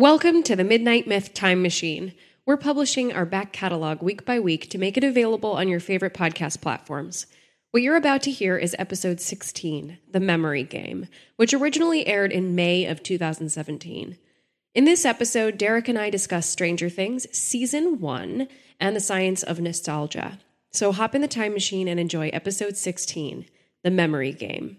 Welcome to the Midnight Myth Time Machine. We're publishing our back catalog week by week to make it available on your favorite podcast platforms. What you're about to hear is episode 16, The Memory Game, which originally aired in May of 2017. In this episode, Derek and I discuss Stranger Things, Season 1, and the science of nostalgia. So hop in the time machine and enjoy episode 16, The Memory Game.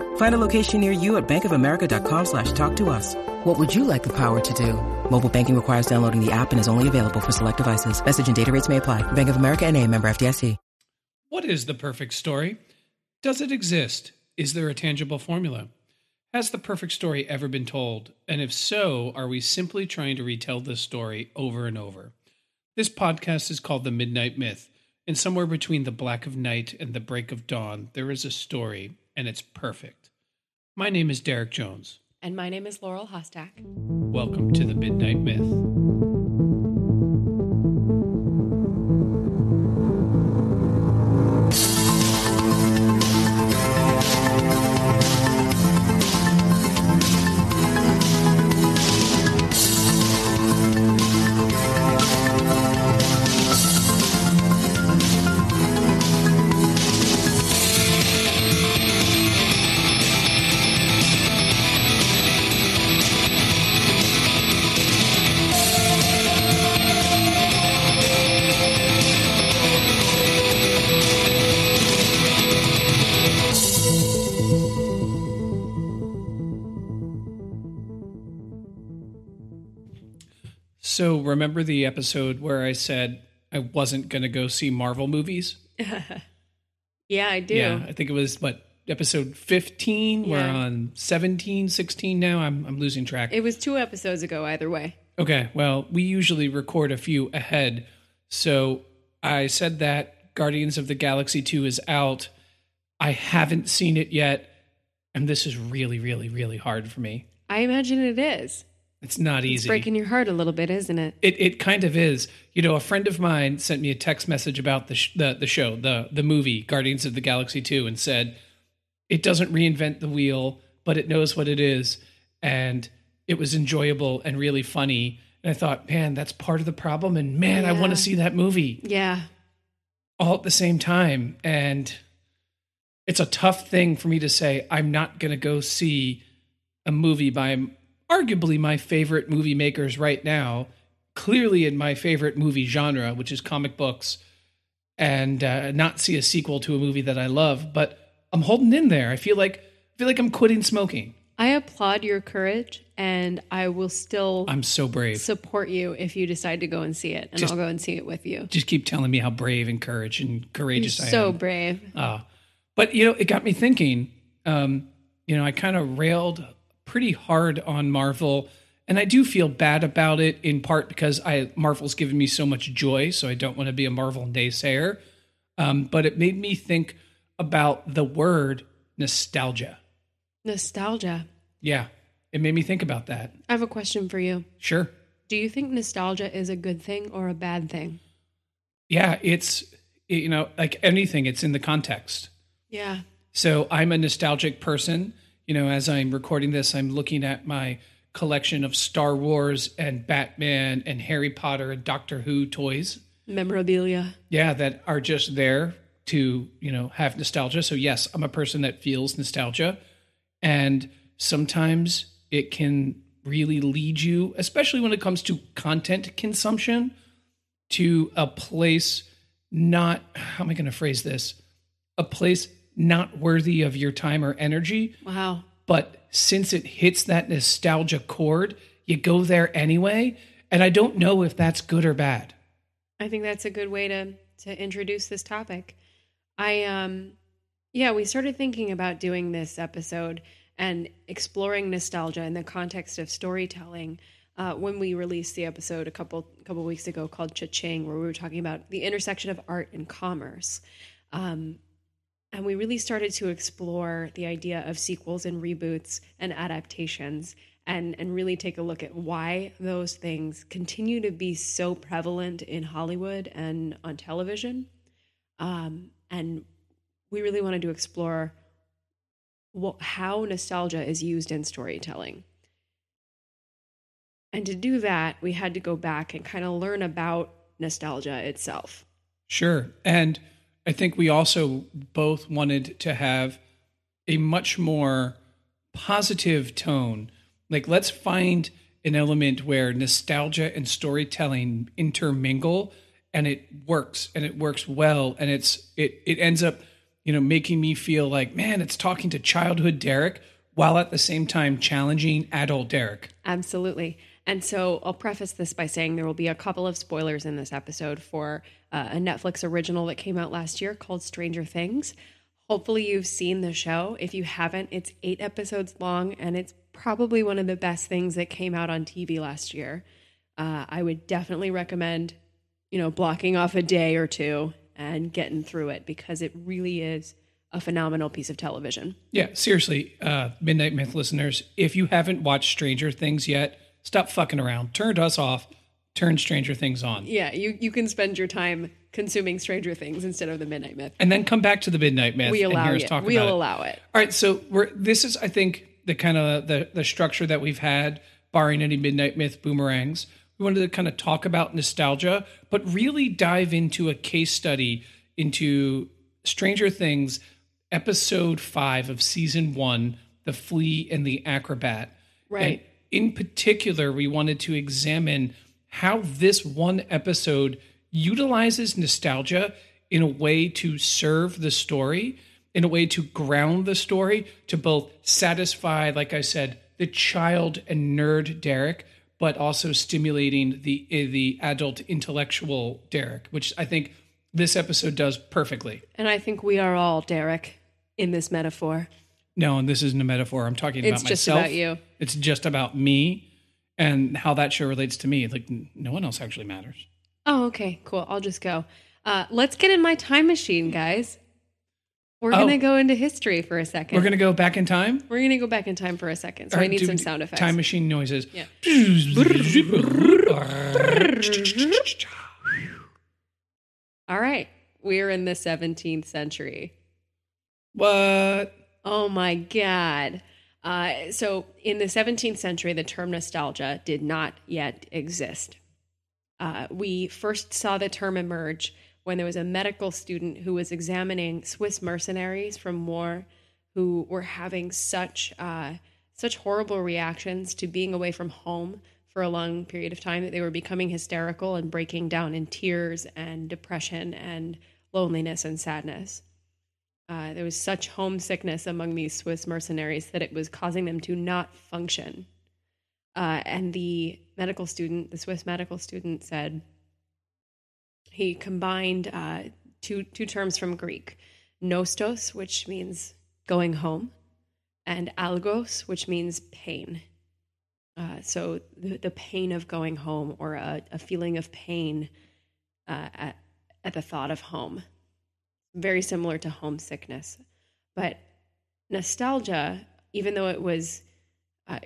Find a location near you at bankofamerica.com slash talk to us. What would you like the power to do? Mobile banking requires downloading the app and is only available for select devices. Message and data rates may apply. Bank of America and a member FDIC. What is the perfect story? Does it exist? Is there a tangible formula? Has the perfect story ever been told? And if so, are we simply trying to retell this story over and over? This podcast is called The Midnight Myth, and somewhere between the black of night and the break of dawn, there is a story, and it's perfect. My name is Derek Jones. And my name is Laurel Hostak. Welcome to The Midnight Myth. Remember the episode where I said I wasn't going to go see Marvel movies? Yeah, I do. Yeah, I think it was what episode 15. We're on 17, 16 now. I'm I'm losing track. It was two episodes ago, either way. Okay, well, we usually record a few ahead. So, I said that Guardians of the Galaxy 2 is out. I haven't seen it yet, and this is really really really hard for me. I imagine it is. It's not It's easy. breaking your heart a little bit, isn't it? It it kind of is. You know, a friend of mine sent me a text message about the sh- the the show, the the movie Guardians of the Galaxy 2 and said it doesn't reinvent the wheel, but it knows what it is and it was enjoyable and really funny. And I thought, man, that's part of the problem and man, I want to see that movie Yeah. all at the same time and it's a tough thing for me to say I'm not going to go see a movie by arguably my favorite movie makers right now, clearly in my favorite movie genre, which is comic books, and uh, not see a sequel to a movie that I love. But I'm holding in there. I feel like I feel like I'm quitting smoking. I applaud your courage, and I will still I'm so brave. support you if you decide to go and see it, and Just- I'll go and see it with you. Just keep telling me how brave and courage and You're courageous I am. so brave. Uh, but you know, it got me thinking. Um, you know, I kind of railed pretty hard on Marvel, and I do feel bad about it in part because I Marvel's given me so much joy, so I don't want to be a Marvel naysayer. Um, but it made me think about the word nostalgia. Nostalgia. Yeah, it made me think about that. I have a question for you. Sure. Do you think nostalgia is a good thing or a bad thing? Yeah, it's you know like anything, it's in the context. Yeah. So I'm a nostalgic person. You know, as I'm recording this, I'm looking at my collection of Star Wars and Batman and Harry Potter and Doctor Who toys. Memorabilia. Yeah, that are just there to, you know, have nostalgia. So yes, I'm a person that feels nostalgia. And sometimes it can really lead you, especially when it comes to content consumption, to a place not how am I going to phrase this? A place not worthy of your time or energy, Wow. but since it hits that nostalgia chord, you go there anyway. And I don't know if that's good or bad. I think that's a good way to to introduce this topic. I um yeah, we started thinking about doing this episode and exploring nostalgia in the context of storytelling uh, when we released the episode a couple couple weeks ago called Cha-Ching, where we were talking about the intersection of art and commerce. Um, and we really started to explore the idea of sequels and reboots and adaptations and, and really take a look at why those things continue to be so prevalent in Hollywood and on television. Um, and we really wanted to explore what, how nostalgia is used in storytelling. And to do that, we had to go back and kind of learn about nostalgia itself. Sure. And I think we also both wanted to have a much more positive tone. Like, let's find an element where nostalgia and storytelling intermingle and it works and it works well and it's it it ends up you know making me feel like man it's talking to childhood derek while at the same time challenging adult derek Absolutely. And so I'll preface this by saying there will be a couple of spoilers in this episode for uh, a Netflix original that came out last year called Stranger Things. Hopefully, you've seen the show. If you haven't, it's eight episodes long and it's probably one of the best things that came out on TV last year. Uh, I would definitely recommend, you know, blocking off a day or two and getting through it because it really is a phenomenal piece of television. yeah seriously uh midnight myth listeners if you haven't watched stranger things yet stop fucking around turn us off turn stranger things on Yeah, you, you can spend your time consuming Stranger Things instead of the Midnight Myth. and then come back to the midnight myth We allow it. We'll it. allow it. All right, so we're this is I think the kind of the the structure that we've had, barring any midnight myth boomerangs. We wanted to kind of talk about nostalgia, but really dive into a case study into Stranger Things, episode five of season one, the flea and the acrobat. Right. And in particular, we wanted to examine how this one episode utilizes nostalgia in a way to serve the story, in a way to ground the story, to both satisfy, like I said, the child and nerd Derek, but also stimulating the the adult intellectual Derek, which I think this episode does perfectly. And I think we are all, Derek, in this metaphor. No, and this isn't a metaphor. I'm talking It's about just myself. about you. It's just about me and how that show relates to me. Like no one else actually matters. Oh, okay, cool. I'll just go. Uh, let's get in my time machine, guys. We're Oh. going to go into history for a 2nd We're gonna go back in time. We're gonna go back in time for a second. So I need some sound effects. Time machine noises. Yeah. All right. We're in the 17th century. what? Oh my God. Uh, so, in the 17th century, the term nostalgia did not yet exist. Uh, we first saw the term emerge when there was a medical student who was examining Swiss mercenaries from war who were having such uh, such horrible reactions to being away from home for a long period of time that they were becoming hysterical and breaking down in tears and depression and loneliness and sadness. Uh, there was such homesickness among these Swiss mercenaries that it was causing them to not function. Uh, and the medical student, the Swiss medical student, said he combined uh, two two terms from Greek, nostos, which means going home, and algos, which means pain. Uh, so the, the pain of going home, or a, a feeling of pain uh, at, at the thought of home very similar to homesickness. But nostalgia, even though it was uh,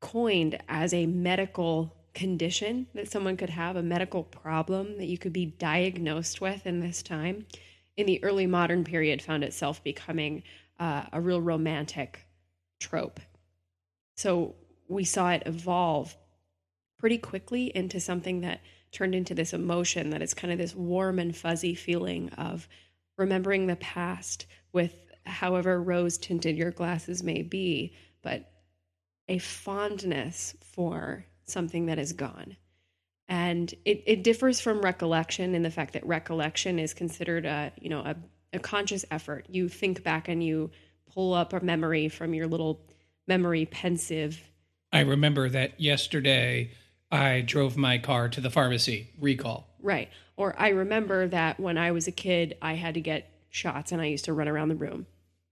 coined as a medical condition that someone could have, a medical problem that you could be diagnosed with in this time, in the early modern period found itself becoming uh, a real romantic trope. So we saw it evolve pretty quickly into something that turned into this emotion that is kind of this warm and fuzzy feeling of remembering the past with however rose tinted your glasses may be, but a fondness for something that is gone. And it, it differs from recollection in the fact that recollection is considered a, you know, a, a conscious effort. You think back and you pull up a memory from your little memory Pensieve. I remember that yesterday I drove my car to the pharmacy. Recall. Right. Or I remember that when I was a kid, I had to get shots and I used to run around the room.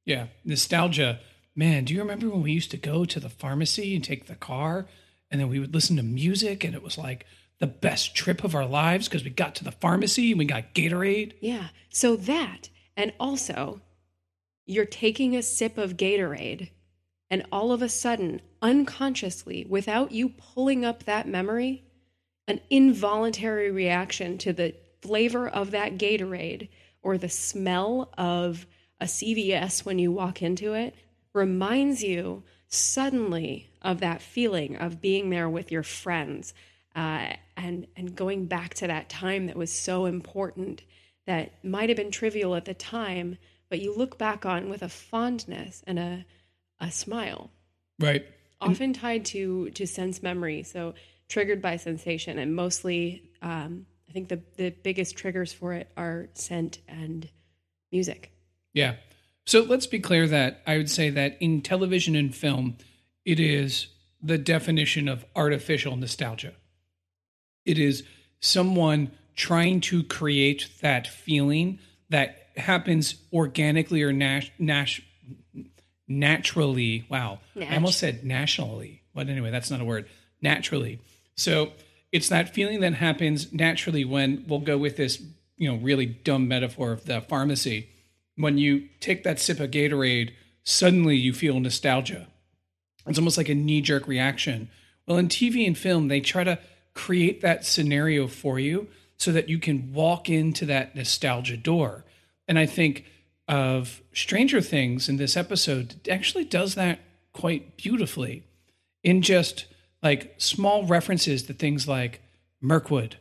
Yeah, nostalgia. Man, do you remember when we used to go to the pharmacy and take the car and then we would listen to music and it was like the best trip of our lives because we got to the pharmacy and we got Gatorade? Yeah. So that, and also you're taking a sip of Gatorade, and all of a sudden, unconsciously, without you pulling up that memory, an involuntary reaction to the flavor of that Gatorade or the smell of a CVS when you walk into it reminds you suddenly of that feeling of being there with your friends uh, and and going back to that time that was so important that might have been trivial at the time, but you look back on with a fondness and a a smile, Right. often tied to to sense memory. So triggered by sensation, and mostly, um, I think the the biggest triggers for it are scent and music. Yeah. So let's be clear that I would say that in television and film, it is the definition of artificial nostalgia. It is someone trying to create that feeling that happens organically or nat- nat- naturally. Wow. I almost said nationally. But anyway, that's not a word. Naturally. So it's that feeling that happens naturally when we'll go with this, you know, really dumb metaphor of the pharmacy. When you take that sip of Gatorade, suddenly you feel nostalgia. It's almost like a knee jerk reaction. Well, in TV and film, they try to create that scenario for you so that you can walk into that nostalgia door. And I think of Stranger Things in this episode actually does that quite beautifully in just like small references to things like Mirkwood,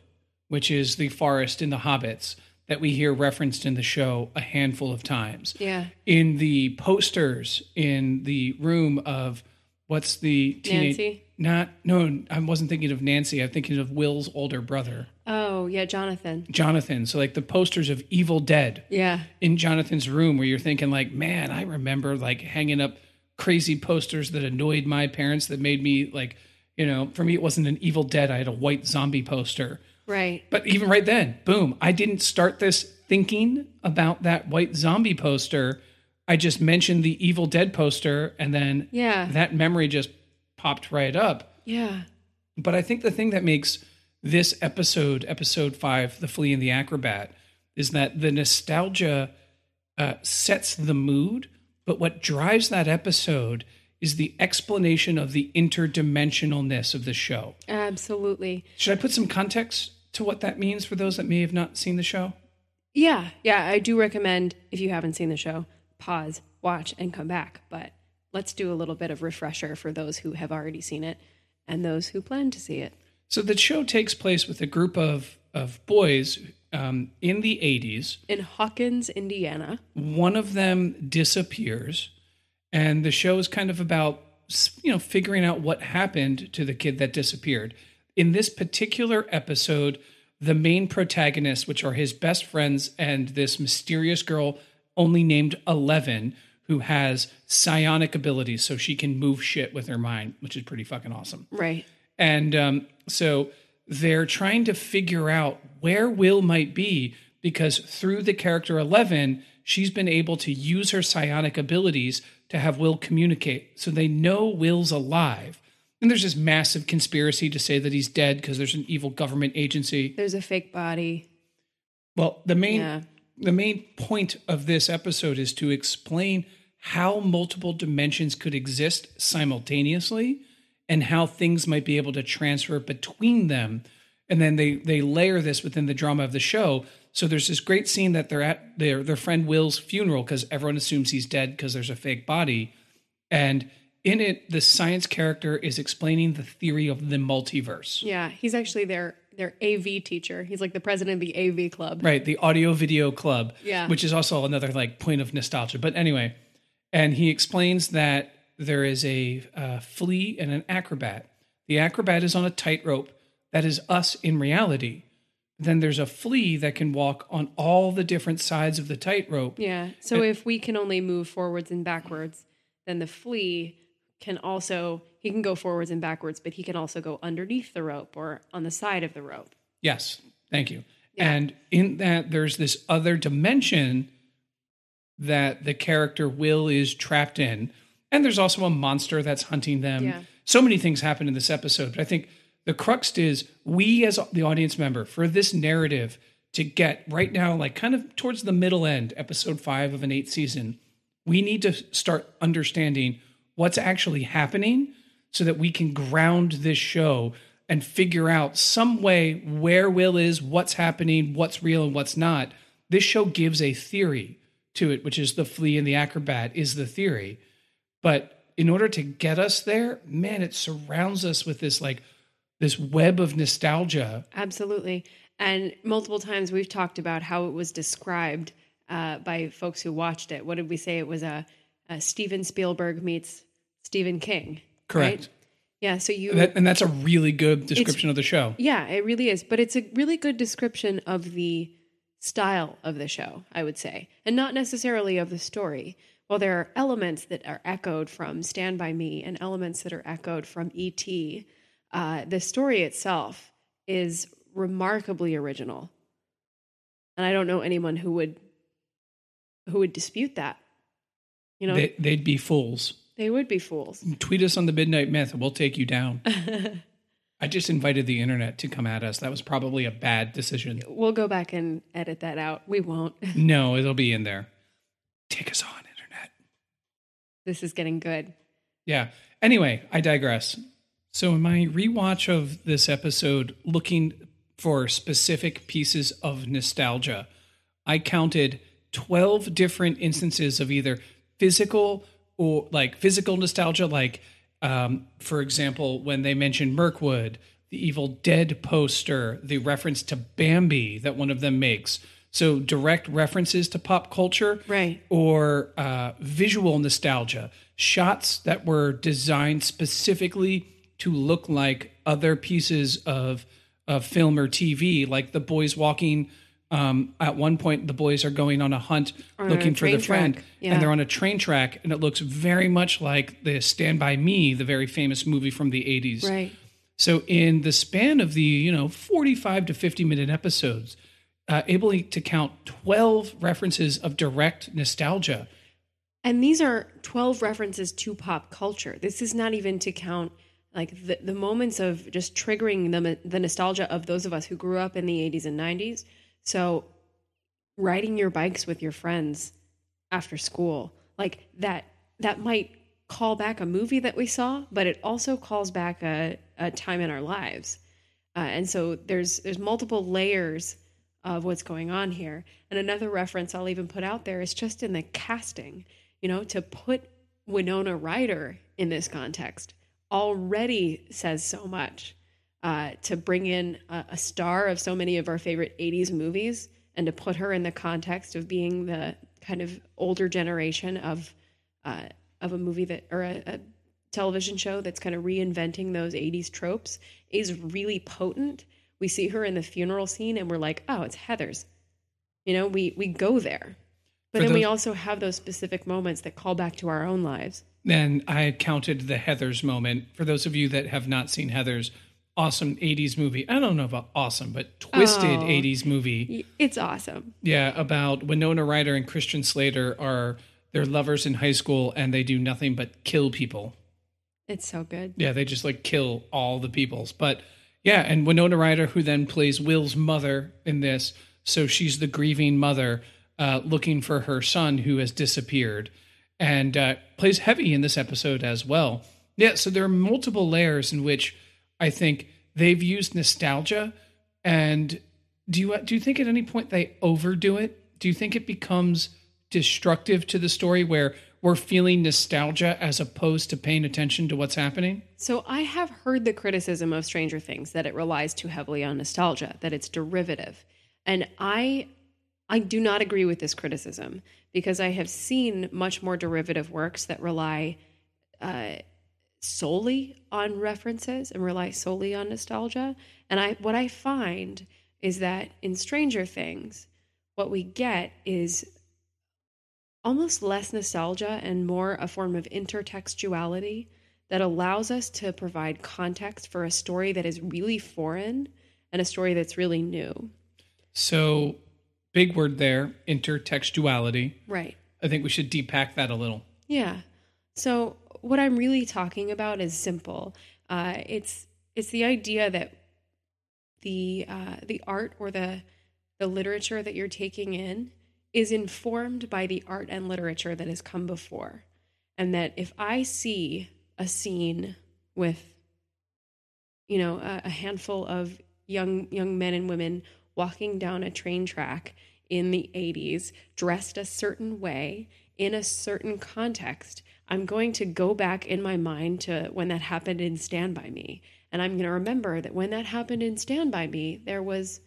which is the forest in the Hobbits that we hear referenced in the show a handful of times Yeah. in the posters in the room of what's the teenage Nancy? not no i wasn't thinking of nancy i'm thinking of will's older brother Oh yeah, Jonathan. jonathan so like the posters of evil dead Yeah. in jonathan's room where you're thinking like man i remember like hanging up crazy posters that annoyed my parents that made me like you know for me it wasn't an evil dead i had a white zombie poster Right. but even right then, boom, I didn't start this thinking about that white zombie poster. I just mentioned the Evil Dead poster and then Yeah. that memory just popped right up. Yeah. But I think the thing that makes this episode, episode five, The Flea and the Acrobat, is that the nostalgia uh, sets the mood. But what drives that episode is the explanation of the interdimensionalness of the show. Absolutely. Should I put some context to what that means for those that may have not seen the show? Yeah. Yeah. I do recommend if you haven't seen the show, pause, watch, and come back. But let's do a little bit of refresher for those who have already seen it and those who plan to see it. So the show takes place with a group of of boys um, in the 80s. In Hawkins, Indiana. One of them disappears, and the show is kind of about you know figuring out what happened to the kid that disappeared. In this particular episode, the main protagonists, which are his best friends and this mysterious girl only named Eleven, who has psionic abilities, so she can move shit with her mind, which is pretty fucking awesome. Right. And um, so they're trying to figure out where Will might be because through the character 11, she's been able to use her psionic abilities to have Will communicate. So they know Will's alive. And there's this massive conspiracy to say that he's dead because there's an evil government agency. There's a fake body. Well, the main Yeah. the main point of this episode is to explain how multiple dimensions could exist simultaneously and how things might be able to transfer between them. And then they they layer this within the drama of the show. So there's this great scene that they're at their their friend Will's funeral because everyone assumes he's dead because there's a fake body. And in it, the science character is explaining the theory of the multiverse. Yeah. He's actually their their AV teacher. He's like the president of the AV club. Right, the audio video club. Yeah. Which is also another like point of nostalgia. But anyway, and he explains that there is a uh, flea and an acrobat. The acrobat is on a tightrope. That is us in reality. Then there's a flea that can walk on all the different sides of the tightrope. Yeah. So if we can only move forwards and backwards, then the flea can also he can go forwards and backwards, but he can also go underneath the rope or on the side of the rope. Yes, thank you. And in that, there's this other dimension that the character Will is trapped in. And there's also a monster that's hunting them. Yeah. So many things happen in this episode. But I think the crux is we, as the audience member, for this narrative to get right now, like kind of towards the middle end, episode five of an eight season, We need to start understanding what's actually happening so that we can ground this show and figure out some way where Will is, what's happening, what's real and what's not. This show gives a theory to it, which is the flea and the acrobat is the theory. But in order to get us there, man, it surrounds us with this like this web of nostalgia. Absolutely. And multiple times we've talked about how it was described uh, by folks who watched it. What did we say? It was a, a Steven Spielberg meets Stephen King. Correct. Right? Yeah. So you And, that, and that's a really good description of the show. Yeah, it really is. But it's a really good description of the style of the show, I would say, and not necessarily of the story. While there are elements that are echoed from Stand By Me and elements that are echoed from E.T., uh, the story itself is remarkably original. And I don't know anyone who would who would dispute that. You know, They, they'd be fools. they would be fools. Tweet us on the Midnight Myth. And we'll take you down. I just invited the internet to come at us. That was probably a bad decision. We'll go back and edit that out. We won't. No, it'll be in there. Take us on, internet. this is getting good. Yeah. Anyway, I digress. So, in my rewatch of this episode, looking for specific pieces of nostalgia, I counted 12 different instances of either physical or like physical nostalgia, like, um, for example, when they mentioned Mirkwood, the Evil Dead poster, the reference to Bambi that one of them makes. So, direct references to pop culture Right. or uh, visual nostalgia, shots that were designed specifically to look like other pieces of, of film or TV, like the boys walking. Um, at one point, the boys are going on a hunt On a looking for the friend, yeah. and they're on a train track, and it looks very much like the Stand By Me, the very famous movie from the 80s. Right. So in the span of the, you know, 45 to 50 minute episodes, uh, able to count 12 references of direct nostalgia. And these are 12 references to pop culture. This is not even to count like the, the moments of just triggering the, the nostalgia of those of us who grew up in the 80s and 90s. So riding your bikes with your friends after school, like that that might call back a movie that we saw, but it also calls back a, a time in our lives. Uh, and so there's there's multiple layers of what's going on here. And another reference I'll even put out there is just in the casting, you know, to put Winona Ryder in this context already says so much. Uh, to bring in a, a star of so many of our favorite 80s movies and to put her in the context of being the kind of older generation of uh, of a movie that or a, a television show that's kind of reinventing those 80s tropes is really potent. We see her in the funeral scene and we're like, oh, it's Heathers. You know, we we go there. But For then we also have those specific moments that call back to our own lives. And I had counted the Heathers moment. For those of you that have not seen Heathers, awesome 80s movie. I don't know about awesome, but twisted Oh. 80s movie. It's awesome. Yeah, about Winona Ryder and Christian Slater are they're lovers in high school and they do nothing but kill people. It's so good. Yeah, they just like kill all the peoples. But yeah, and Winona Ryder, who then plays Will's mother in this, so she's the grieving mother uh, looking for her son who has disappeared, and uh, plays heavy in this episode as well. Yeah, so there are multiple layers in which I think they've used nostalgia. And do you do you think at any point they overdo it? Do you think it becomes destructive to the story where we're feeling nostalgia as opposed to paying attention to what's happening? So I have heard the criticism of Stranger Things that it relies too heavily on nostalgia, that it's derivative. And I I do not agree with this criticism because I have seen much more derivative works that rely uh, solely on references and rely solely on nostalgia. And I what I find is that in Stranger Things, what we get is almost less nostalgia and more a form of intertextuality that allows us to provide context for a story that is really foreign and a story that's really new. So, big word there, intertextuality. Right. I think we should depack that a little. Yeah. So what I'm really talking about is simple. Uh, it's it's the idea that the uh, the art or the the literature that you're taking in is informed by the art and literature that has come before. And that if I see a scene with, you know, a, a handful of young young men and women walking down a train track in the 80s dressed a certain way in a certain context i'm going to go back in my mind to when that happened in stand by me. And i'm going to remember that when that happened in stand by me there was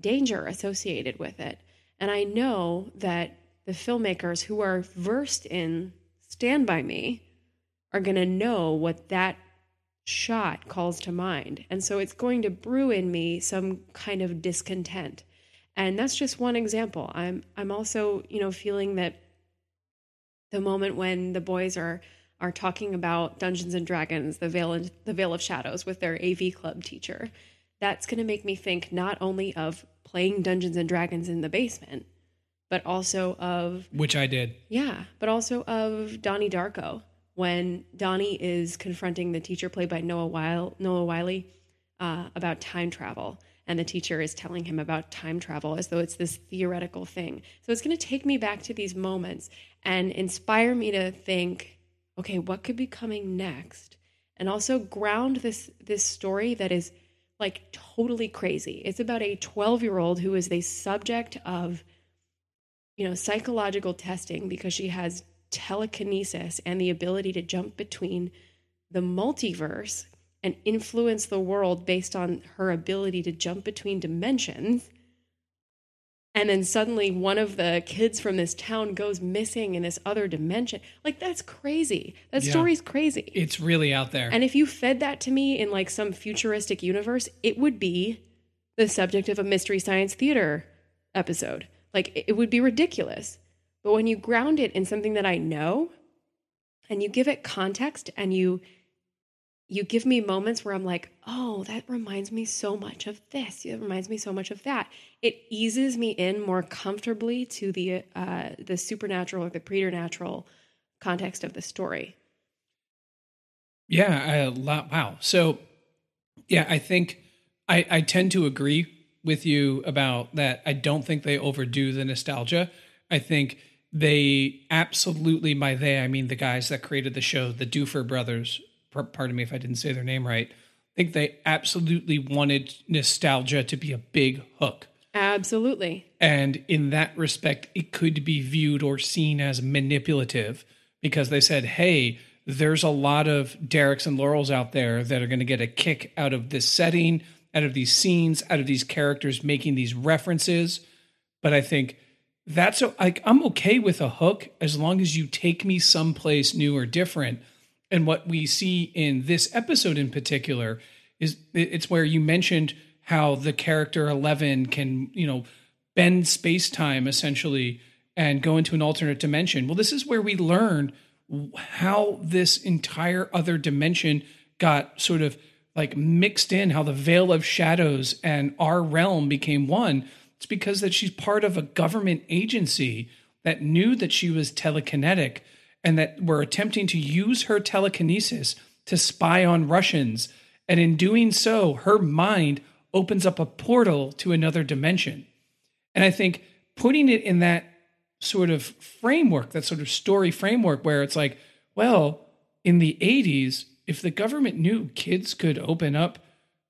danger associated with it. And i know that the filmmakers who are versed in stand by me are going to know what that shot calls to mind. And so it's going to brew in me some kind of discontent. And that's just one example. I'm I'm also, you know, feeling that the moment when the boys are are talking about Dungeons and Dragons, the veil and the veil of shadows with their AV club teacher, that's going to make me think not only of playing Dungeons and Dragons in the basement, but also of which I did. Yeah, but also of Donnie Darko when Donnie is confronting the teacher played by Noah Wyle, Noah Wyle uh, about time travel. And the teacher is telling him about time travel as though it's this theoretical thing. So it's going to take me back to these moments and inspire me to think, okay, what could be coming next? And also ground this this story that is like totally crazy. It's about a 12 year old who is the subject of, you know, psychological testing because she has telekinesis and the ability to jump between the multiverse and influence the world based on her ability to jump between dimensions. And then suddenly one of the kids from this town goes missing in this other dimension. Like that's crazy. That Yeah. story's crazy. It's really out there. And if you fed that to me in like some futuristic universe, it would be the subject of a mystery science theater episode. Like it it would be ridiculous. But when you ground it in something that I know and you give it context and you you give me moments where I'm like, "Oh, that reminds me so much of this. It reminds me so much of that." It eases me in more comfortably to the uh the supernatural or the preternatural context of the story. Yeah, a lot. Wow. So, yeah, I think I, I tend to agree with you about that. I don't think they overdo the nostalgia. I think they absolutely, by they, I mean the guys that created the show, the Doofer brothers. par- Pardon me if I didn't say their name right. I think they absolutely wanted nostalgia to be a big hook. Absolutely. And in that respect, it could be viewed or seen as manipulative because they said, hey, there's a lot of Derek's and Laurels out there that are going to get a kick out of this setting, out of these scenes, out of these characters making these references. But I think that's a, like, I'm okay with a hook as long as you take me someplace new or different. And what we see in this episode in particular is it's where you mentioned how the character 11 can, you know, bend space time essentially and go into an alternate dimension. Well, this is where we learn how this entire other dimension got sort of like mixed in, how the veil of shadows and our realm became one. It's because that she's part of a government agency that knew that she was telekinetic and that were attempting to use her telekinesis to spy on Russians. And in doing so, her mind opens up a portal to another dimension. And I think putting it in that sort of framework, that sort of story framework, where it's like, well, in the 80s, if the government knew kids could open up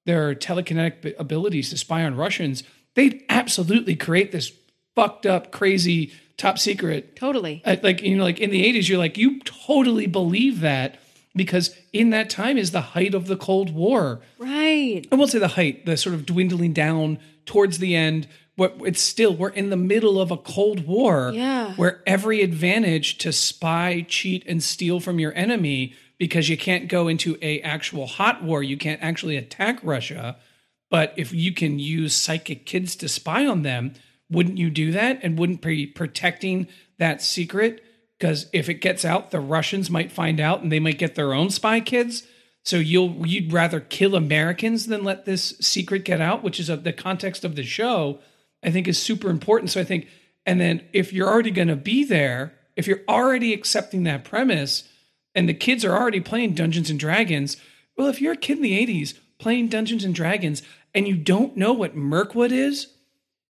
their telekinetic abilities to spy on Russians, they'd absolutely create this fucked up, crazy, top secret Totally. uh, like you know like in the 80s you're like you totally believe that because in that time is the height of the cold war Right. i won't say the height the sort of dwindling down towards the end what it's still we're in the middle of a cold war Yeah. where every advantage to spy cheat and steal from your enemy because you can't go into a actual hot war you can't actually attack russia but if you can use psychic kids to spy on them, wouldn't you do that? And wouldn't be protecting that secret? Because if it gets out, the Russians might find out and they might get their own spy kids. So you'll you'd rather kill Americans than let this secret get out, which is of the context of the show. I think is super important. So I think, and then if you're already going to be there, if you're already accepting that premise, and the kids are already playing Dungeons and Dragons, well, if you're a kid in the 80s playing Dungeons and Dragons and you don't know what Mirkwood is,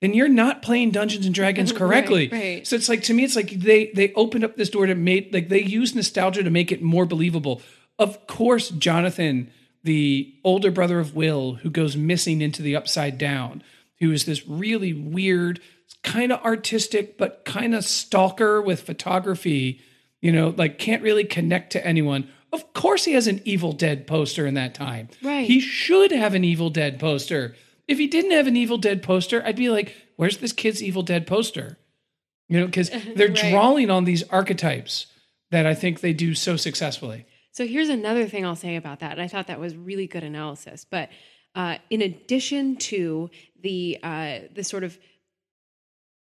then you're not playing Dungeons and Dragons correctly. Right, right. So it's like to me, it's like they they opened up this door to make like they use nostalgia to make it more believable. Of course, Jonathan, the older brother of Will, who goes missing into the upside down, who is this really weird, kind of artistic, but kind of stalker with photography, you know, like can't really connect to anyone. Of course, he has an Evil Dead poster in that time. Right. He should have an Evil Dead poster. If he didn't have an Evil Dead poster, I'd be like, where's this kid's Evil Dead poster? You know, because they're Right. drawing on these archetypes that I think they do so successfully. So here's another thing I'll say about that. And I thought that was really good analysis. But uh, in addition to the uh, the sort of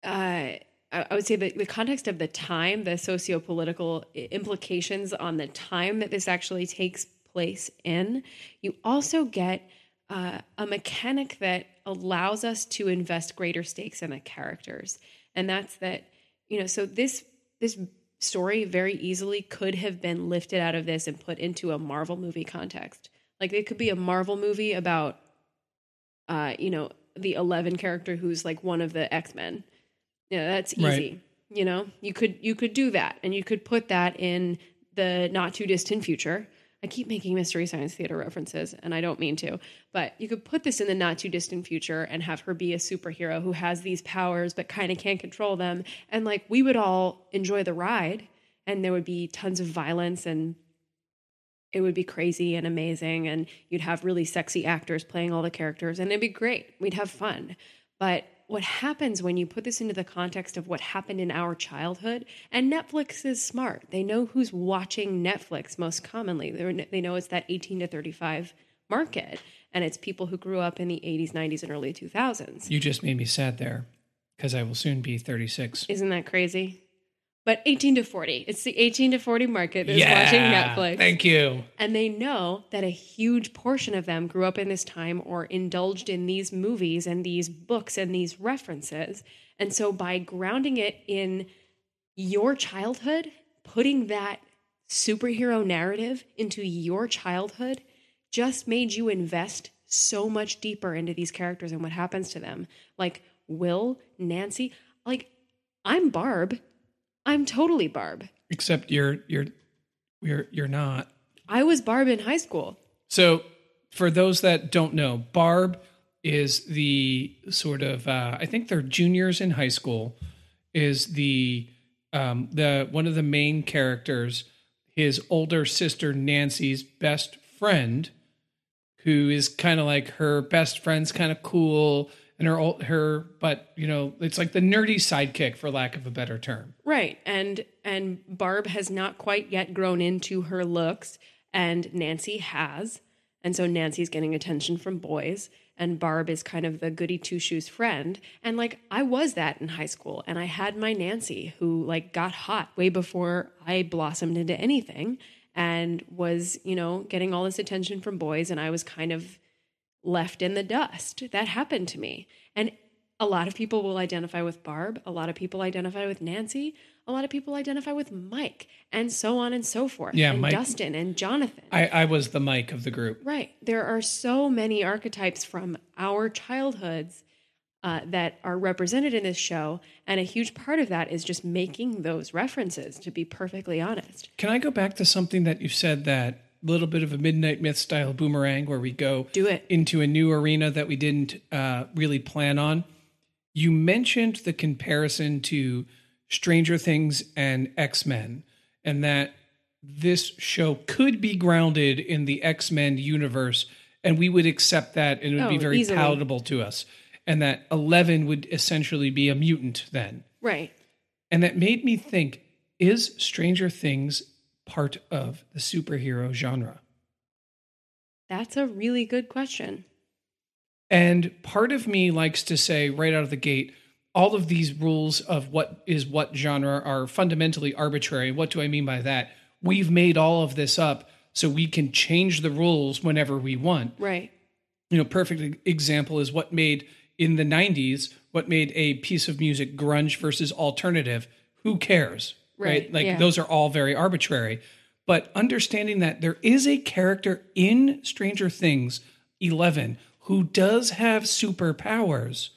uh, I would say the, the context of the time, the socio-political implications on the time that this actually takes place in, you also get uh, a mechanic that allows us to invest greater stakes in the characters, and that's that you know. So this this story very easily could have been lifted out of this and put into a Marvel movie context. Like it could be a Marvel movie about, uh, you know, the Eleven character who's like one of the X Men. Yeah, that's easy. Right. You know, you could you could do that, and you could put that in the not too distant future. I keep making Mystery Science Theater references, and I don't mean to, but you could put this in the not too distant future and have her be a superhero who has these powers but kind of can't control them. And like we would all enjoy the ride, and there would be tons of violence and it would be crazy and amazing and you'd have really sexy actors playing all the characters and it'd be great we'd have fun but what happens when you put this into the context of what happened in our childhood and netflix is smart. They know who's watching netflix most commonly. They're, they know it's that 18 to 35 market and it's people who grew up in the 80s 90s and early 2000s You just made me sad there because I will soon be 36. isn't that crazy but 18 to 40 it's the 18 to 40 market that's watching netflix Thank you. And they know that a huge portion of them grew up in this time or indulged in these movies and these books and these references. And so by grounding it in your childhood, putting that superhero narrative into your childhood just made you invest so much deeper into these characters and what happens to them. Like Will, Nancy, like I'm Barb. I'm totally Barb. Except you're you're you're you're not. I was Barb in high school. So, for those that don't know, Barb is the sort of uh, I think they're juniors in high school. Is the um, the one of the main characters, his older sister Nancy's best friend, who is kind of like her best friend's kind of cool, and her ol- her but you know it's like the nerdy sidekick for lack of a better term. Right. And and Barb has not quite yet grown into her looks and Nancy has. And so Nancy's getting attention from boys and Barb is kind of the goody two shoes friend. And like I was that in high school and I had my Nancy who like got hot way before I blossomed into anything and was, you know, getting all this attention from boys and I was kind of left in the dust. That happened to me. And a lot of people will identify with Barb. A lot of people identify with Nancy. A lot of people identify with Mike, and so on and so forth. Yeah, and Mike- Dustin and Jonathan. I, I was the Mike of the group. right. There are so many archetypes from our childhoods uh, that are represented in this show. And a huge part of that is just making those references, to be perfectly honest. Can I go back to something that you said that little bit of a midnight myth style boomerang where we go Do it. into a new arena that we didn't uh, really plan on? You mentioned the comparison to Stranger Things and X Men, and that this show could be grounded in the X Men universe, and we would accept that, and it would be Oh, very easily. palatable to us. And that Eleven would essentially be a mutant then. Right. And that made me think is Stranger Things part of the superhero genre? That's a really good question. And part of me likes to say right out of the gate, all of these rules of what is what genre are fundamentally arbitrary. What do I mean by that? We've made all of this up so we can change the rules whenever we want. Right. You know, perfect example is what made in the 90s, what made a piece of music grunge versus alternative. Who cares? Right, Like yeah. those are all very arbitrary. But understanding that there is a character in Stranger Things 11 who does have superpowers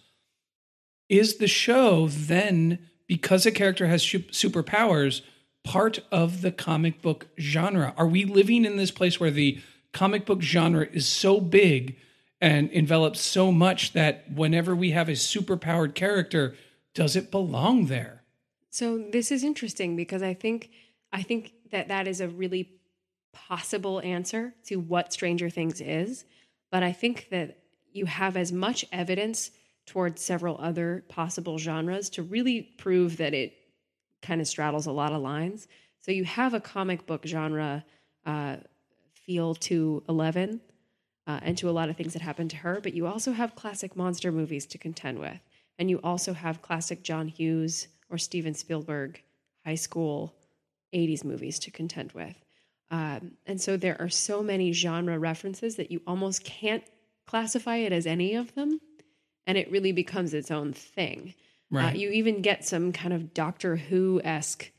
is the show then because a character has superpowers part of the comic book genre? Are we living in this place where the comic book genre is so big and envelops so much that whenever we have a superpowered character, does it belong there? So this is interesting because I think I think that that is a really possible answer to what Stranger Things is, but I think that you have as much evidence towards several other possible genres to really prove that it kind of straddles a lot of lines. So you have a comic book genre uh, feel to Eleven uh, and to a lot of things that happen to her, but you also have classic monster movies to contend with. And you also have classic John Hughes or Steven Spielberg high school 80s movies to contend with. Um, and so there are so many genre references that you almost can't classify it as any of them. And it really becomes its own thing. Uh, you even get some kind of Doctor Who esque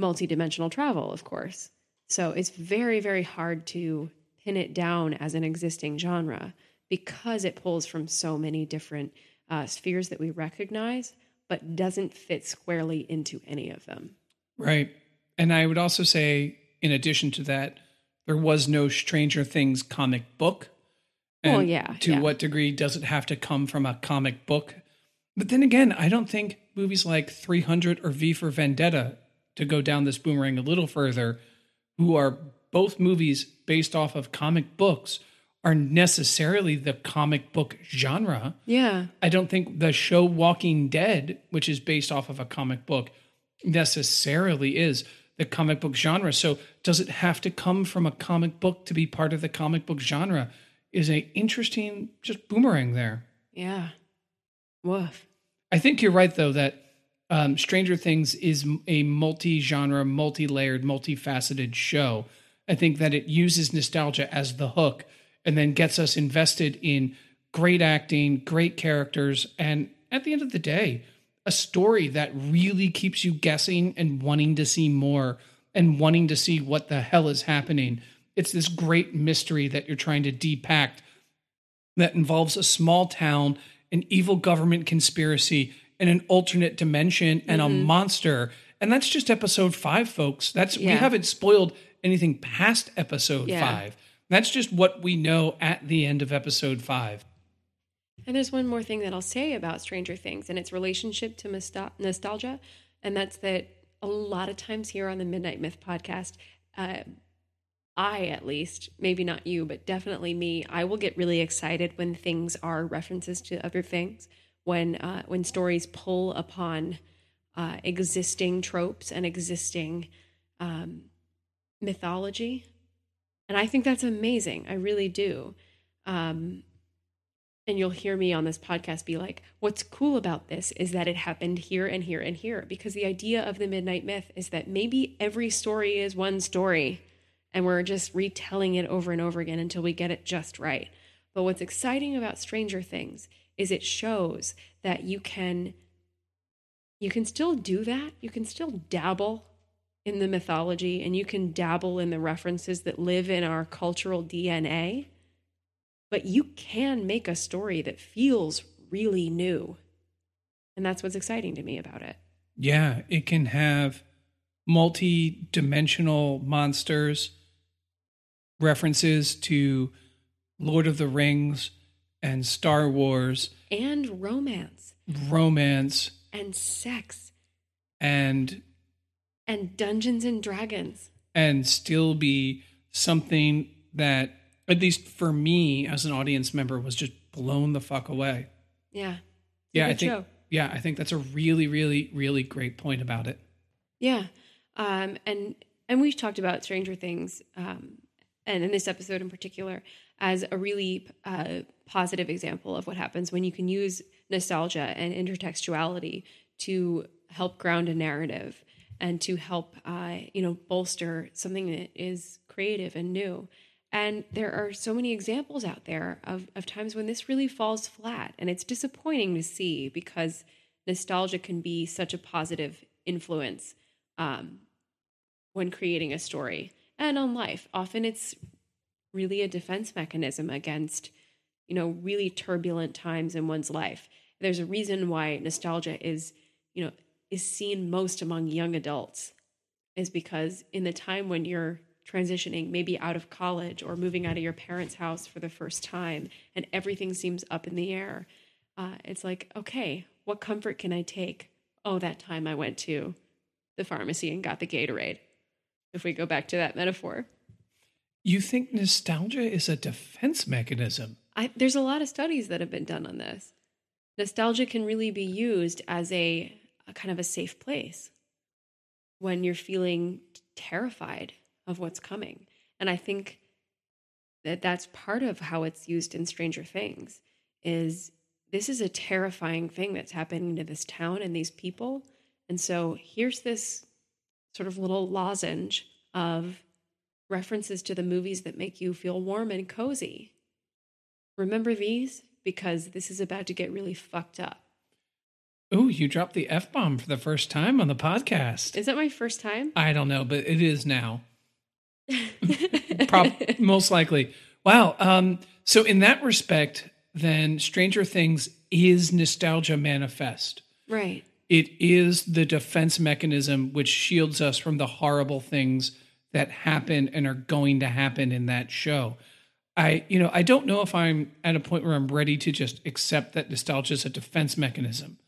multidimensional travel, of course. So it's very, very hard to pin it down as an existing genre because it pulls from so many different uh, spheres that we recognize, but doesn't fit squarely into any of them. Right. And I would also say, in addition to that, there was no Stranger Things comic book. Well, yeah, To yeah. what degree does it have to come from a comic book? But then again, I don't think movies like 300 or V for Vendetta, to go down this boomerang a little further, who are both movies based off of comic books, are necessarily the comic book genre. Yeah. I don't think the show Walking Dead, which is based off of a comic book, necessarily is the comic book genre. So does it have to come from a comic book to be part of the comic book genre? Is a interesting just boomerang there. Yeah. Woof. I think you're right though that um, Stranger Things is a multi-genre, multi-layered, multifaceted show. I think that it uses nostalgia as the hook and then gets us invested in great acting, great characters, and at the end of the day, a story that really keeps you guessing and wanting to see more and wanting to see what the hell is happening. It's this great mystery that you're trying to depact that involves a small town, an evil government conspiracy, and an alternate dimension and a mm-hmm. monster. And that's just episode five, folks. That's we haven't spoiled anything past episode Yeah. five. That's just what we know at the end of episode five. And there's one more thing that I'll say about Stranger Things and its relationship to nostalgia. And that's that a lot of times here on the Midnight Myth podcast, uh, I at least, maybe not you, but definitely me, I will get really excited when things are references to other things, when uh, when stories pull upon uh, existing tropes and existing um, mythology, and I think that's amazing. I really do. Um, and you'll hear me on this podcast be like, what's cool about this is that it happened here and here and here. Because the idea of the Midnight Myth is that maybe every story is one story and we're just retelling it over and over again until we get it just right. But what's exciting about Stranger Things is it shows that you can you can still do that. You can still dabble in the mythology and you can dabble in the references that live in our cultural DNA but you can make a story that feels really new. And that's what's exciting to me about it. Yeah, it can have multi dimensional monsters, references to Lord of the Rings and Star Wars, And romance romance, and sex and and Dungeons and Dragons. and still be something that at least for me as an audience member was just blown the fuck away. Yeah. Yeah, I think show. yeah, I think that's a really really really great point about it. Yeah. Um, and and we've talked about Stranger Things, um, and in this episode in particular, as a really uh, positive example of what happens when you can use nostalgia and intertextuality to help ground a narrative and to help uh, you know bolster something that is creative and new. And there are so many examples out there of, of times when this really falls flat. And it's disappointing to see because nostalgia can be such a positive influence um, when creating a story and on life. Often it's really a defense mechanism against, you know, really turbulent times in one's life. There's a reason why nostalgia is, you know, is seen most among young adults is because in the time when you're transitioning maybe out of college or moving out of your parents' house for the first time and everything seems up in the air, uh, it's like, okay, what comfort can I take? Oh, that time I went to the pharmacy and got the Gatorade. If we go back to that metaphor, You think nostalgia is a defense mechanism? I, there's a lot of studies that have been done on this. Nostalgia can really be used as a, a kind of a safe place when you're feeling terrified of what's coming. And I think that that's part of how it's used in Stranger Things is this is a terrifying thing that's happening to this town and these people. And so here's this sort of little lozenge of references to the movies that make you feel warm and cozy. Remember these because this is about to get really fucked up. Ooh, you dropped the F bomb for the first time on the podcast. Is that my first time? I don't know, but it is now. Prob- most likely. Wow. Um, so in that respect, then Stranger Things is nostalgia manifest. right. It is the defense mechanism which shields us from the horrible things that happen and are going to happen in that show. I, you know, I don't know if I'm at a point where I'm ready to just accept that nostalgia is a defense mechanism.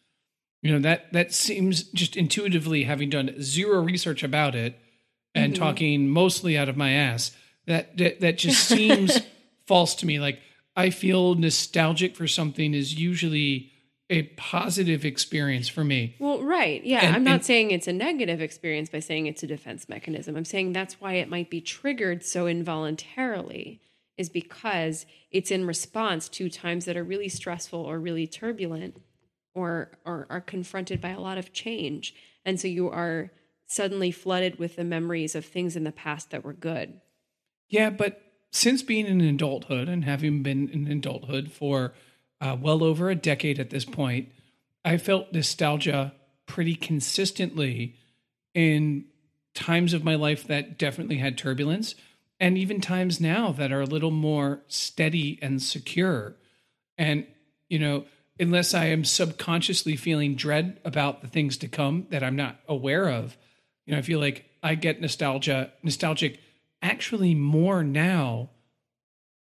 You know, that that seems just intuitively having done zero research about it and mm-hmm. talking mostly out of my ass, that that, that just seems false to me. Like I feel nostalgic for something is usually a positive experience for me. Well, right. Yeah. And- I'm not and- saying it's a negative experience by saying it's a defense mechanism. I'm saying that's why it might be triggered so involuntarily, is because it's in response to times that are really stressful or really turbulent or, are confronted by a lot of change. And so you are suddenly flooded with the memories of things in the past that were good. Yeah, but since being in adulthood and having been in adulthood for uh, well over a decade at this point, I felt nostalgia pretty consistently in times of my life that definitely had turbulence, and even times now that are a little more steady and secure. And, you know, unless I am subconsciously feeling dread about the things to come that I'm not aware of, you know, I feel like I get nostalgia, nostalgic actually more now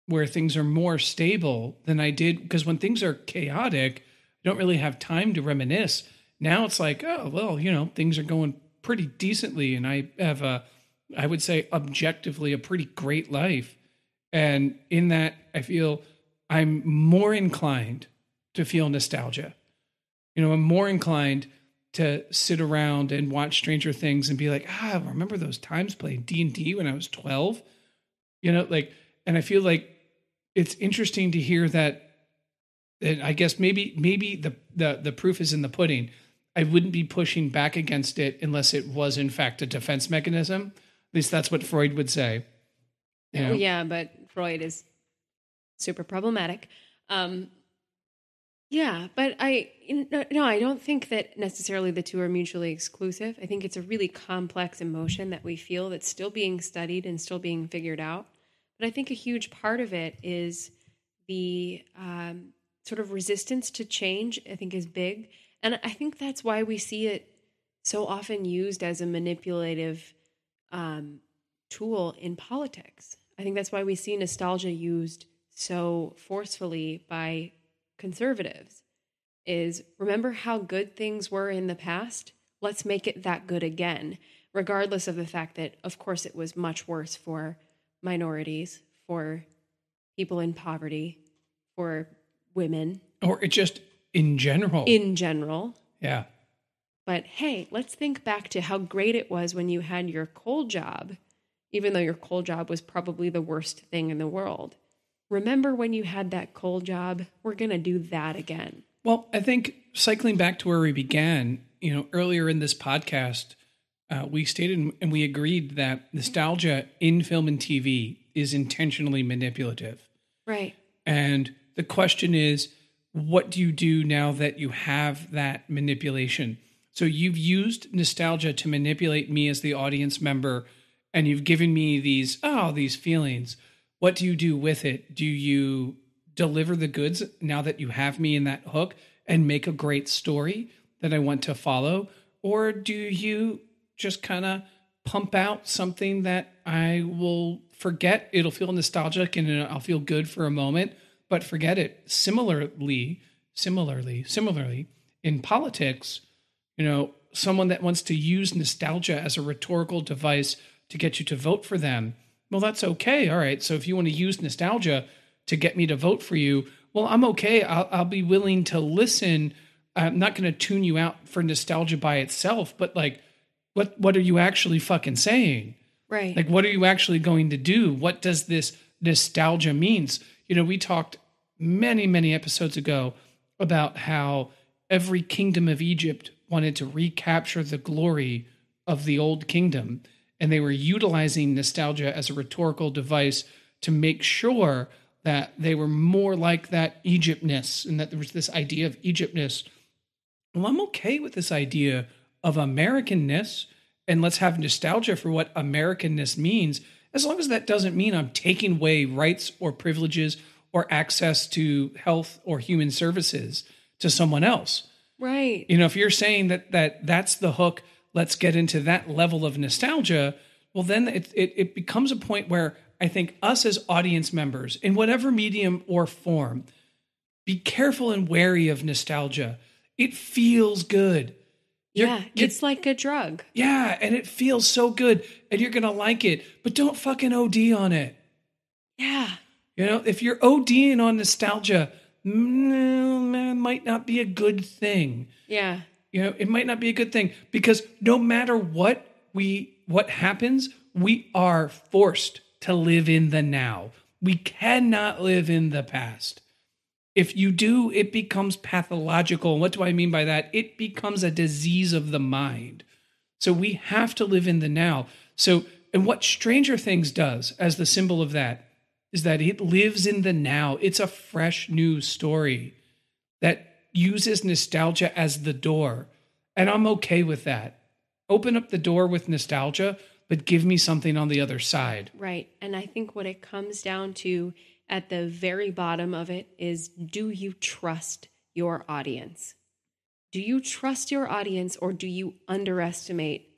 where things are more stable than I did because when things are chaotic, I don't really have time to reminisce. Now it's like, oh, well, you know, things are going pretty decently and I have a I would say objectively a pretty great life. And in that I feel I'm more inclined to feel nostalgia. You know, I'm more inclined to sit around and watch Stranger Things and be like, ah, I remember those times playing D and D when I was 12? You know, like, and I feel like it's interesting to hear that. And I guess maybe maybe the the the proof is in the pudding. I wouldn't be pushing back against it unless it was in fact a defense mechanism. At least that's what Freud would say. You know? Yeah, but Freud is super problematic. Um, yeah, but I no, I don't think that necessarily the two are mutually exclusive. I think it's a really complex emotion that we feel that's still being studied and still being figured out. But I think a huge part of it is the um, sort of resistance to change. I think is big, and I think that's why we see it so often used as a manipulative um, tool in politics. I think that's why we see nostalgia used so forcefully by conservatives is remember how good things were in the past? Let's make it that good again, regardless of the fact that, of course, it was much worse for minorities, for people in poverty, for women Or it just in general. in general. yeah. But hey, let's think back to how great it was when you had your coal job, even though your coal job was probably the worst thing in the world. Remember when you had that coal job? We're going to do that again. Well, I think cycling back to where we began, you know, earlier in this podcast, uh, we stated and we agreed that nostalgia in film and TV is intentionally manipulative. Right. And the question is, what do you do now that you have that manipulation? So you've used nostalgia to manipulate me as the audience member, and you've given me these, oh, these feelings. What do you do with it? Do you deliver the goods now that you have me in that hook? and make a great story that I want to follow? Or do you just kind of pump out something that I will forget? It'll feel nostalgic and I'll feel good for a moment, but forget it. Similarly, similarly, similarly, in politics, you know, someone that wants to use nostalgia as a rhetorical device to get you to vote for them, well, that's okay. All right. So if you want to use nostalgia to get me to vote for you, well, I'm okay. I'll, I'll be willing to listen. I'm not going to tune you out for nostalgia by itself, but like, what what are you actually fucking saying? Right. Like, what are you actually going to do? What does this nostalgia means? You know, we talked many many episodes ago about how every kingdom of Egypt wanted to recapture the glory of the old kingdom, and they were utilizing nostalgia as a rhetorical device to make sure that they were more like that Egyptness and that there was this idea of Egyptness. Well, I'm okay with this idea of Americanness and let's have nostalgia for what Americanness means, as long as that doesn't mean I'm taking away rights or privileges or access to health or human services to someone else. Right. You know, if you're saying that that that's the hook, let's get into that level of nostalgia, well then it it, it becomes a point where I think us as audience members, in whatever medium or form, be careful and wary of nostalgia. It feels good. You're- yeah. It's like a drug. yeah, and it feels so good, and you're gonna like it, but don't fucking OD on it. Yeah. You know, if you're ODing on nostalgia, mm, man, might not be a good thing. Yeah. You know, it might not be a good thing because no matter what we what happens, we are forced to live in the now. We cannot live in the past. If you do, it becomes pathological. And what do I mean by that? It becomes a disease of the mind. So we have to live in the now. So, and what Stranger Things does as the symbol of that is that it lives in the now. It's a fresh new story that uses nostalgia as the door. And I'm okay with that. Open up the door with nostalgia, but give me something on the other side. Right. And I think what it comes down to at the very bottom of it is do you trust your audience? Do you trust your audience or do you underestimate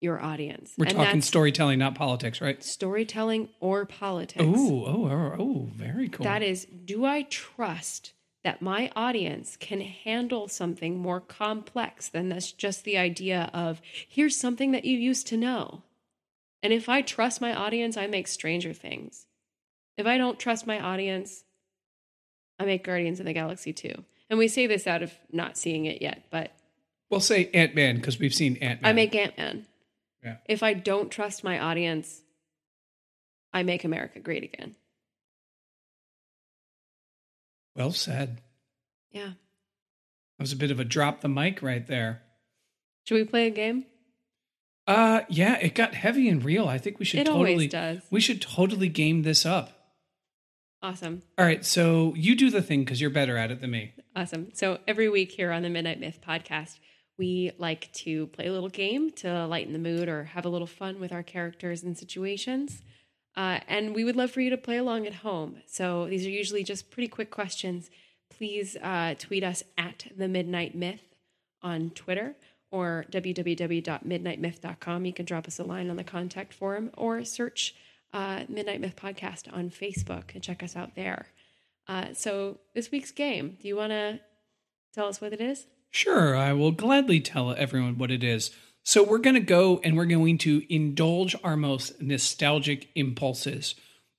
your audience? We're And talking storytelling, not politics, right? storytelling or politics. Oh, oh, oh, oh, very cool. That is, do I trust that my audience can handle something more complex than this just the idea of here's something that you used to know? And if I trust my audience, I make Stranger Things. If I don't trust my audience, I make Guardians of the Galaxy 2. And we say this out of not seeing it yet, but We'll say Ant Man because we've seen Ant Man. I make Ant Man. Yeah. If I don't trust my audience, I make America great again. Well said. Yeah. That was a bit of a drop the mic right there. Should we play a game? Uh yeah, it got heavy and real. I think we should It totally always does. we should totally game this up. Awesome. All right, so you do the thing because you're better at it than me. Awesome. So every week here on the Midnight Myth podcast, we like to play a little game to lighten the mood or have a little fun with our characters and situations. Uh, and we would love for you to play along at home. So these are usually just pretty quick questions. Please uh, tweet us at the Midnight Myth on Twitter or www.midnightmyth.com. You can drop us a line on the contact form or search uh, Midnight Myth Podcast on Facebook and check us out there. Uh, so this week's game, do you want to tell us what it is? Sure, I will gladly tell everyone what it is. So we're going to go and we're going to indulge our most nostalgic impulses.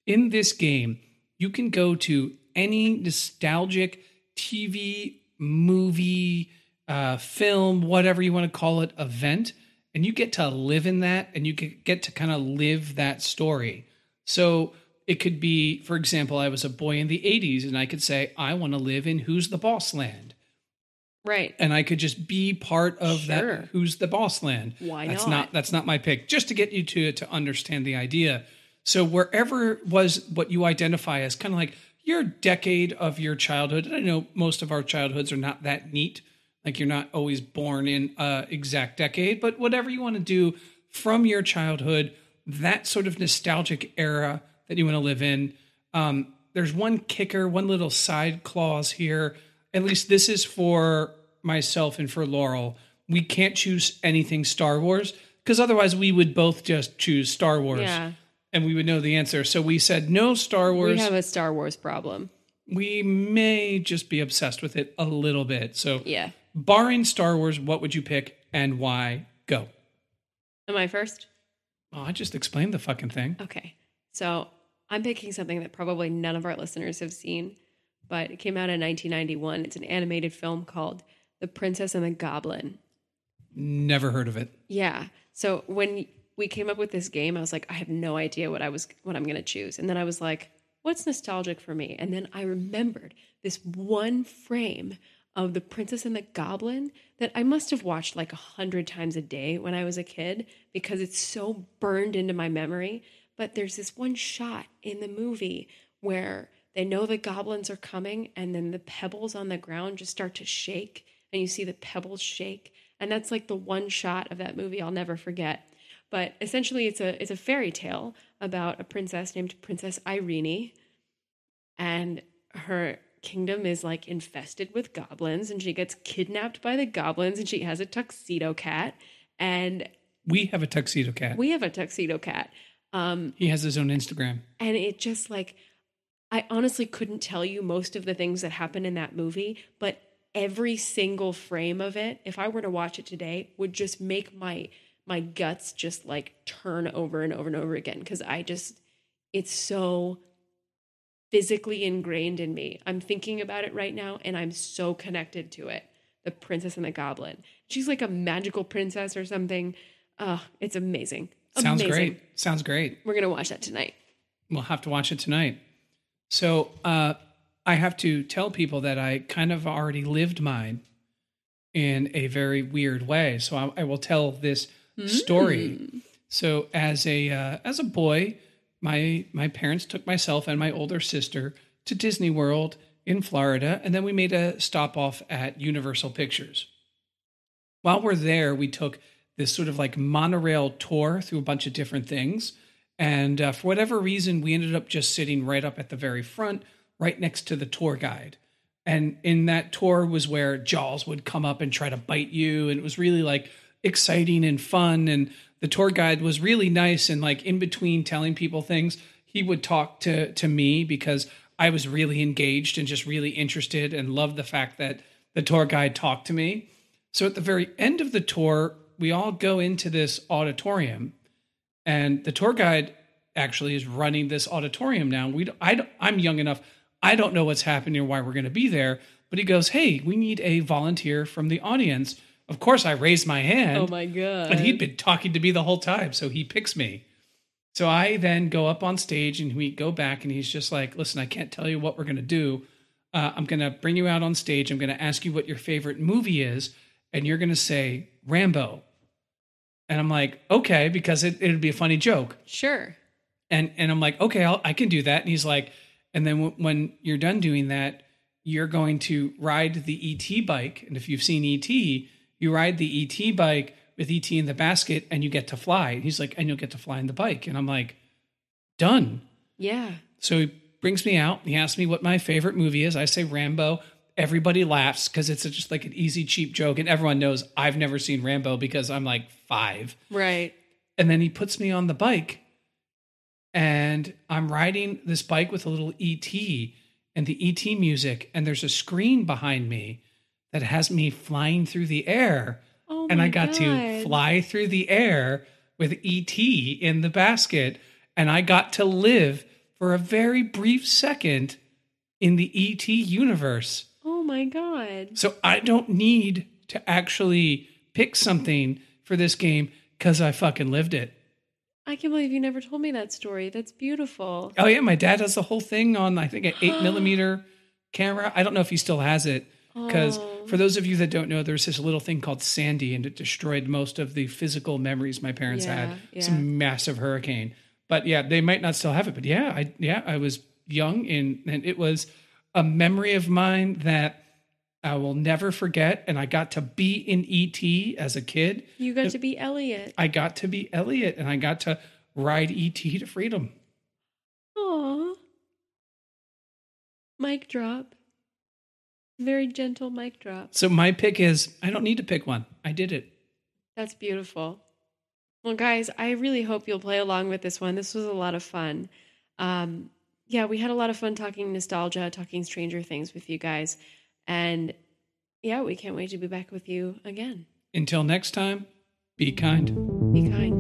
In this game, you can go to any nostalgic TV, movie, uh, film, whatever you want to call it, event, and you get to live in that and you get get to kind of live that story. So it could be, for example, I was a boy in the 80s and I could say, I want to live in Who's the Boss Land Right. and I could just be part of Sure. that who's the boss land. Why that's not? That's not my pick. Just to get you to to understand the idea. So wherever was what you identify as kind of like your decade of your childhood. And I know most of our childhoods are not that neat. Like you're not always born in a exact decade, but whatever you want to do from your childhood, that sort of nostalgic era that you want to live in. Um, there's one kicker, one little side clause here at least this is for myself and for Laurel. We can't choose anything Star Wars because otherwise we would both just choose Star Wars Yeah. and we would know the answer. So we said no Star Wars. We have a Star Wars problem. we may just be obsessed with it a little bit. So, Yeah. barring Star Wars, what would you pick and why? Go. Am I first? Oh, I just explained the fucking thing. Okay. So I'm picking something that probably none of our listeners have seen, but it came out in 1991. It's an animated film called The Princess and the Goblin. Never heard of it. Yeah. So when we came up with this game, I was like, I have no idea what I was what I'm going to choose. And then I was like, what's nostalgic for me? And then I remembered this one frame of The Princess and the Goblin that I must have watched like a hundred times a day when I was a kid because it's so burned into my memory. But there's this one shot in the movie where they know the goblins are coming, and then the pebbles on the ground just start to shake, and you see the pebbles shake. And that's like the one shot of that movie I'll never forget. But essentially, it's a it's a fairy tale about a princess named Princess Irene, and her kingdom is like infested with goblins, and she gets kidnapped by the goblins, and she has a tuxedo cat, and We have a tuxedo cat. we have a tuxedo cat. Um, he has his own Instagram. and it just like I honestly couldn't tell you most of the things that happen in that movie, but every single frame of it, if I were to watch it today, would just make my my guts just like turn over and over and over again because I just it's so physically ingrained in me. I'm thinking about it right now and I'm so connected to it. The Princess and the Goblin. She's like a magical princess or something. Uh, it's amazing. Sounds Amazing. great. Sounds great. We're gonna watch that tonight. We'll have to watch it tonight. So uh, I have to tell people that I kind of already lived mine in a very weird way. So I, I will tell this story. So as a uh, as a boy, my my parents took myself and my older sister to Disney World in Florida, and then we made a stop off at Universal Pictures. While we're there, we took this sort of like monorail tour through a bunch of different things. And uh, for whatever reason, we ended up just sitting right up at the very front, right next to the tour guide. And in that tour was where Jaws would come up and try to bite you. And it was really like exciting and fun. And the tour guide was really nice. And like in between telling people things, he would talk to, to me because I was really engaged and just really interested and loved the fact that the tour guide talked to me. So at the very end of the tour, we all go into this auditorium and the tour guide actually is running this auditorium now. We, I, I'm young enough. I don't know what's happening or why we're going to be there. But he goes, "Hey, we need a volunteer from the audience." Of course, I raised my hand. Oh my god. And he'd been talking to me the whole time, so he picks me. So I then go up on stage and we go back, and he's just like, "Listen, I can't tell you what we're going to do. Uh, I'm going to bring you out on stage. I'm going to ask you what your favorite movie is, and you're going to say Rambo." And I'm like, "Okay," because it, it'd be a funny joke. Sure. And and I'm like, "Okay, I'll, I can do that." And he's like, "And then w- when you're done doing that, you're going to ride the ET bike. And if you've seen ET, you ride the ET bike with ET in the basket, and you get to fly." And he's like, "And you'll get to fly in the bike." And I'm like, "Done." Yeah. So he brings me out. He asks me what my favorite movie is. I say Rambo. Everybody laughs because it's just like an easy, cheap joke. And everyone knows I've never seen Rambo because I'm like five. Right. And then he puts me on the bike and I'm riding this bike with a little ET and the ET music. And there's a screen behind me that has me flying through the air. Oh and I got God. to fly through the air with ET in the basket. And I got to live for a very brief second in the ET universe. Oh my god. So I don't need to actually pick something for this game because I fucking lived it. I can't believe you never told me that story. That's beautiful. Oh yeah, my dad has the whole thing on I think an eight millimeter camera. I don't know if he still has it because Oh. for those of you that don't know, there's this little thing called Sandy, and it destroyed most of the physical memories my parents Yeah, had. It's yeah. a massive hurricane. But yeah, they might not still have it. But yeah, I yeah I was young and and it was a memory of mine that I will never forget. And I got to be in ET as a kid. You got to be Elliott. I got to be Elliott, and I got to ride ET to freedom. Aw. Mic drop. Very gentle mic drop. So my pick is I don't need to pick one. I did it. That's beautiful. Well, guys, I really hope you'll play along with this one. This was a lot of fun. Um, yeah, we had a lot of fun talking nostalgia, talking Stranger Things with you guys. And yeah, we can't wait to be back with you again. Until next time, be kind. Be kind.